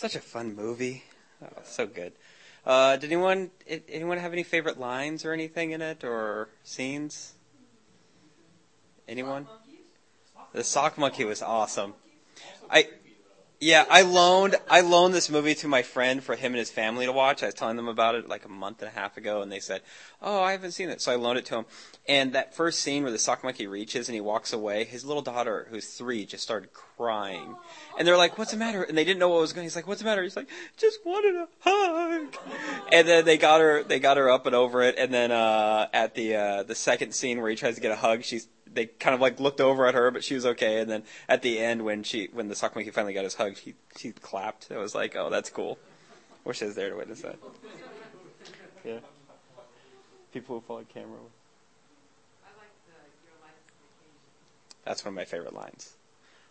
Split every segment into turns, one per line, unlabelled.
Such a fun movie. Oh, so good. Uh, did anyone anyone have any favorite lines or anything in it or scenes? Anyone? The sock monkey was awesome. I yeah, I loaned I loaned this movie to my friend for him and his family to watch. I was telling them about it like a month and a half ago, and they said, "Oh, I haven't seen it," so I loaned it to him. And that first scene where the sock monkey reaches and he walks away, his little daughter, who's three, just started crying, and they're like, "What's the matter?" And they didn't know what was going. On. He's like, "What's the matter?" He's like, "Just wanted a hug." And then they got her they got her up and over it, and then uh, at the uh, the second scene where he tries to get a hug, she's they kind of like looked over at her, but she was okay. And then at the end, when she when the sock monkey finally got his hug, she she clapped. It was like, oh, that's cool. Wish I was there to witness that. Yeah. People who follow camera. That's one of my favorite lines.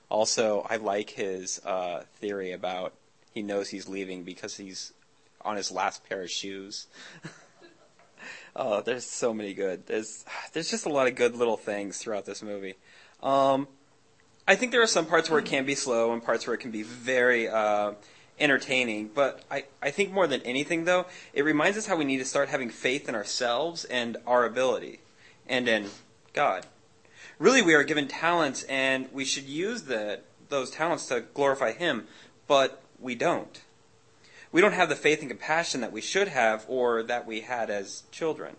Also, I like his uh, theory about he knows he's leaving because he's on his last pair of shoes. Oh, there's so many good. There's there's just a lot of good little things throughout this movie. Um, I think there are some parts where it can be slow and parts where it can be very uh, entertaining. But I, I think more than anything, though, it reminds us how we need to start having faith in ourselves and our ability and in God. Really, we are given talents, and we should use the, those talents to glorify Him, but we don't we don't have the faith and compassion that we should have or that we had as children.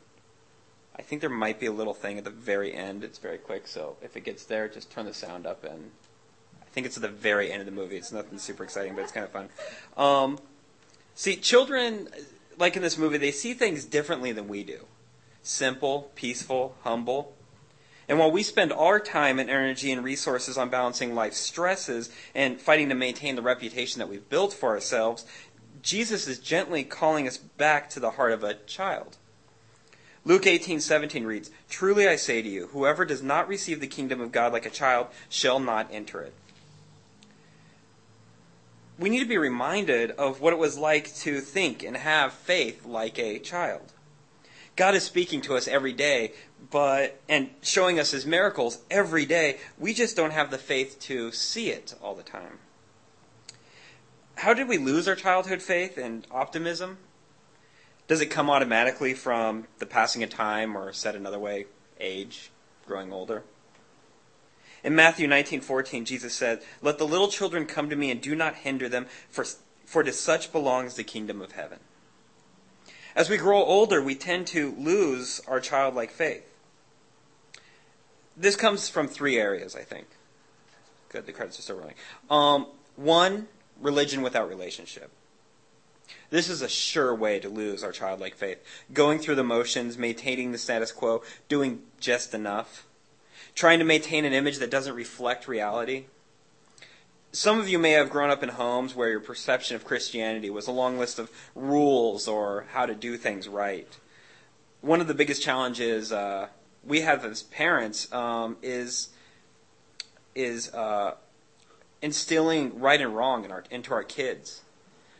I think there might be a little thing at the very end. It's very quick, so if it gets there, just turn the sound up and I think it's at the very end of the movie. It's nothing super exciting, but it's kind of fun. Um, see, children, like in this movie, they see things differently than we do. Simple, peaceful, humble. And while we spend our time and energy and resources on balancing life's stresses and fighting to maintain the reputation that we've built for ourselves, Jesus is gently calling us back to the heart of a child. Luke 18:17 reads, "Truly I say to you, whoever does not receive the kingdom of God like a child shall not enter it." We need to be reminded of what it was like to think and have faith like a child. God is speaking to us every day, but and showing us his miracles every day. We just don't have the faith to see it all the time how did we lose our childhood faith and optimism? Does it come automatically from the passing of time, or said another way, age, growing older? In Matthew 19:14, Jesus said, "Let the little children come to me and do not hinder them, for for to such belongs the kingdom of heaven." As we grow older, we tend to lose our childlike faith. This comes from three areas, I think. Good, the credits are still rolling. Um, one, religion without relationship. This is a sure way to lose our childlike faith. Going through the motions, maintaining the status quo, doing just enough, trying to maintain an image that doesn't reflect reality. Some of you may have grown up in homes where your perception of Christianity was a long list of rules or how to do things right. One of the biggest challenges uh, we have as parents um, is is uh, instilling right and wrong in our, into our kids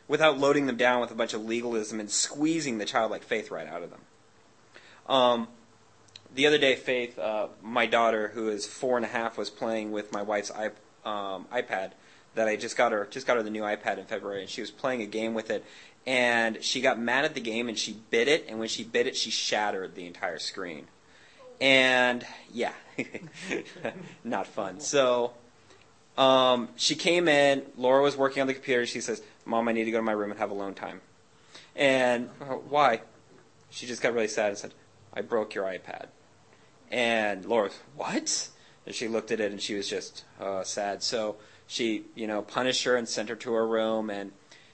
without loading them down with a bunch of legalism and squeezing the childlike faith right out of them. Um, the other day, Faith, uh, my daughter, who is four and a half, was playing with my wife's iP- um, iPad that I just got her just got her the new iPad in February, and she was playing a game with it, and she got mad at the game and she bit it, and when she bit it, she shattered the entire screen, and yeah, not fun. So um, she came in. Laura was working on the computer. She says, "Mom, I need to go to my room and have alone time." And uh, why? She just got really sad and said, "I broke your iPad." And Laura, what? And she looked at it and she was just uh, sad. So she, you know, punished her and sent her to her room. And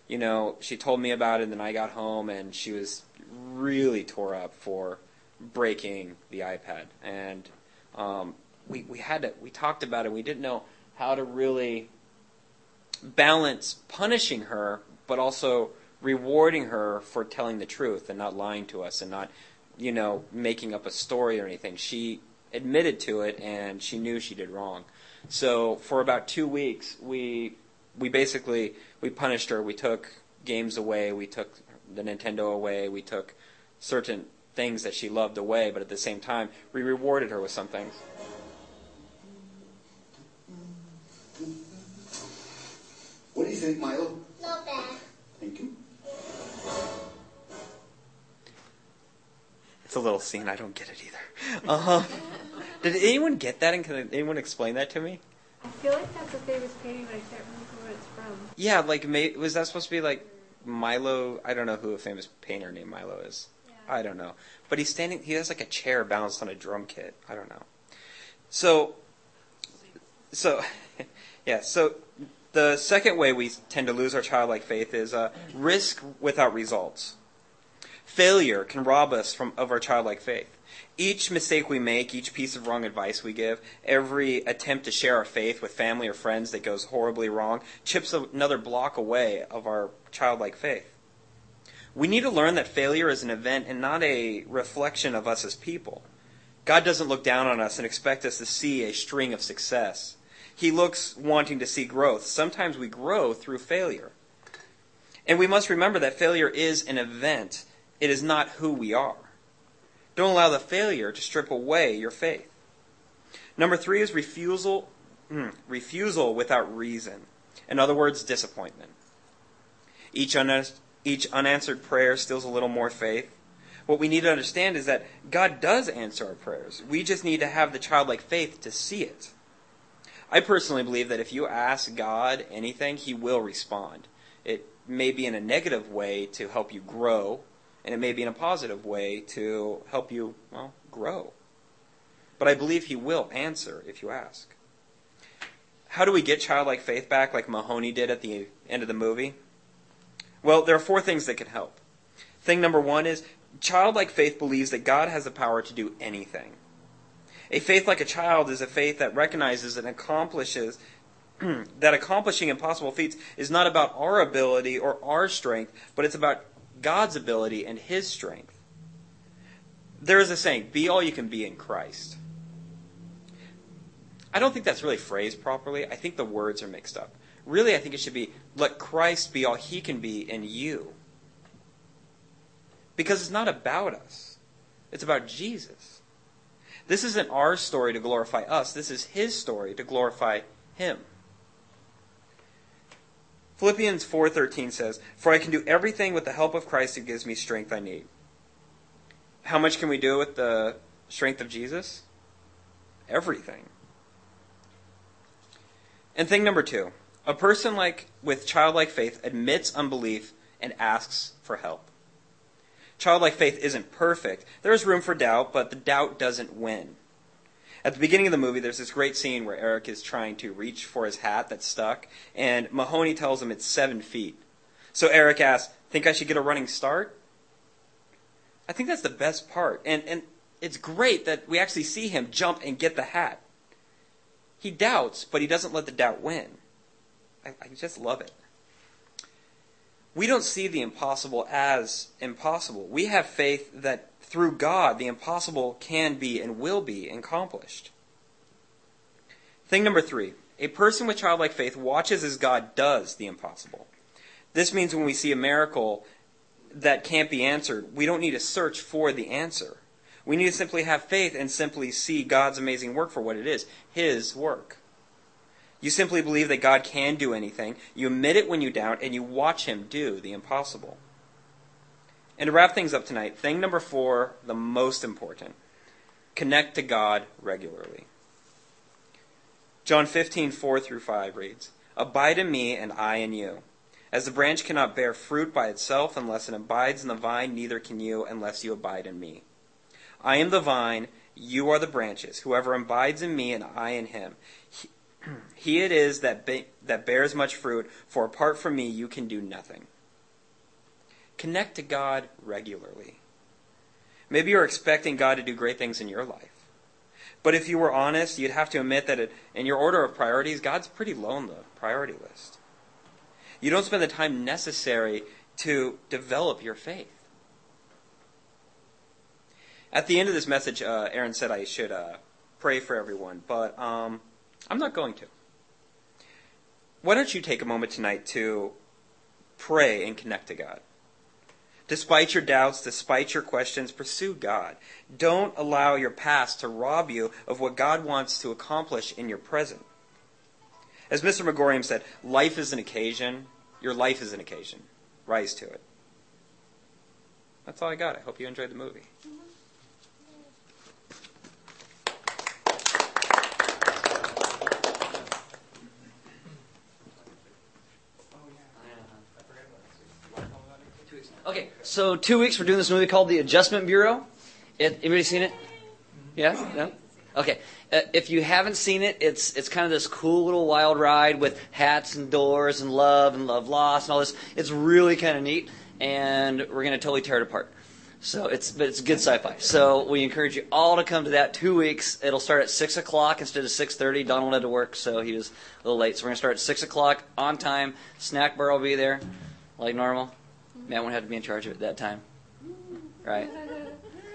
you know, she told me about it. And then I got home and she was really tore up for breaking the iPad. And um, we we had to we talked about it. We didn't know how to really balance punishing her, but also rewarding her for telling the truth and not lying to us and not, you know, making up a story or anything. She admitted to it and she knew she did wrong. So for about two weeks, we we basically we punished her. We took games away. We took the Nintendo away. We took certain things that she loved away, but at the same time, we rewarded her with some things.
think, Milo?
Not bad. Thank you.
It's a little scene. I don't get it either. Uh huh. did anyone get that, and can anyone explain that to me?
I feel like that's a famous painting, but I can't remember where it's from.
Yeah, like may, was that supposed to be like Milo? I don't know who a famous painter named Milo is. Yeah. I don't know, but he's standing. He has like a chair balanced on a drum kit. I don't know. So, so, yeah. So the second way we tend to lose our childlike faith is uh, risk without results. Failure can rob us from of our childlike faith. Each mistake we make, each piece of wrong advice we give, every attempt to share our faith with family or friends that goes horribly wrong, chips another block away of our childlike faith. We need to learn that failure is an event and not a reflection of us as people. God doesn't look down on us and expect us to see a string of success. He looks wanting to see growth. Sometimes we grow through failure. And we must remember that failure is an event, it is not who we are. Don't allow the failure to strip away your faith. Number three is refusal, hmm, refusal without reason. In other words, disappointment. Each, each unanswered prayer steals a little more faith. What we need to understand is that God does answer our prayers. We just need to have the childlike faith to see it. I personally believe that if you ask God anything, He will respond. It may be in a negative way to help you grow, and it may be in a positive way to help you, well, grow. But I believe He will answer if you ask. How do we get childlike faith back like Mahoney did at the end of the movie? Well, there are four things that can help. Thing number one is childlike faith believes that God has the power to do anything. A faith like a child is a faith that recognizes and accomplishes that accomplishing impossible feats is not about our ability or our strength, but it's about God's ability and His strength. There is a saying, be all you can be in Christ. I don't think that's really phrased properly. I think the words are mixed up. Really, I think it should be, let Christ be all He can be in you. Because it's not about us, it's about Jesus. This isn't our story to glorify us, this is His story to glorify Him. Philippians 4:13 says, "For I can do everything with the help of Christ who gives me strength I need." How much can we do with the strength of Jesus? Everything. And thing number 2, a person like with childlike faith admits unbelief and asks for help. Childlike faith isn't perfect. There is room for doubt, but the doubt doesn't win. At the beginning of the movie, there's this great scene where Eric is trying to reach for his hat that's stuck, and Mahoney tells him it's seven feet. So Eric asks, Think I should get a running start? I think that's the best part. And, and it's great that we actually see him jump and get the hat. He doubts, but he doesn't let the doubt win. I, I just love it. We don't see the impossible as impossible. We have faith that through God, the impossible can be and will be accomplished. Thing number three a person with childlike faith watches as God does the impossible. This means when we see a miracle that can't be answered, we don't need to search for the answer. We need to simply have faith and simply see God's amazing work for what it is His work. You simply believe that God can do anything, you admit it when you doubt, and you watch Him do the impossible. And to wrap things up tonight, thing number four, the most important connect to God regularly. John 15, 4 through 5 reads Abide in me, and I in you. As the branch cannot bear fruit by itself unless it abides in the vine, neither can you unless you abide in me. I am the vine, you are the branches. Whoever abides in me, and I in him, he, he it is that, be, that bears much fruit, for apart from me you can do nothing. Connect to God regularly. Maybe you're expecting God to do great things in your life. But if you were honest, you'd have to admit that in your order of priorities, God's pretty low on the priority list. You don't spend the time necessary to develop your faith. At the end of this message, uh, Aaron said I should uh, pray for everyone, but um, I'm not going to. Why don't you take a moment tonight to pray and connect to God? Despite your doubts, despite your questions, pursue God. Don't allow your past to rob you of what God wants to accomplish in your present. As Mr. Magorium said, life is an occasion. Your life is an occasion. Rise to it. That's all I got. I hope you enjoyed the movie.
weeks. Okay, so two weeks. We're doing this movie called The Adjustment Bureau. It, anybody seen it? Yeah. No. Okay. Uh, if you haven't seen it, it's it's kind of this cool little wild ride with hats and doors and love and love lost and all this. It's really kind of neat, and we're gonna totally tear it apart. So it's but it's good sci-fi. So we encourage you all to come to that. Two weeks. It'll start at six o'clock instead of six thirty. Donald had to work, so he was a little late. So we're gonna start at six o'clock on time. Snack bar will be there, like normal. Matt won't have to be in charge of it that time. Right?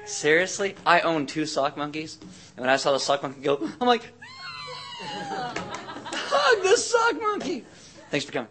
Seriously, I own two sock monkeys, and when I saw the sock monkey go, I'm like, hug the sock monkey. Thanks for coming.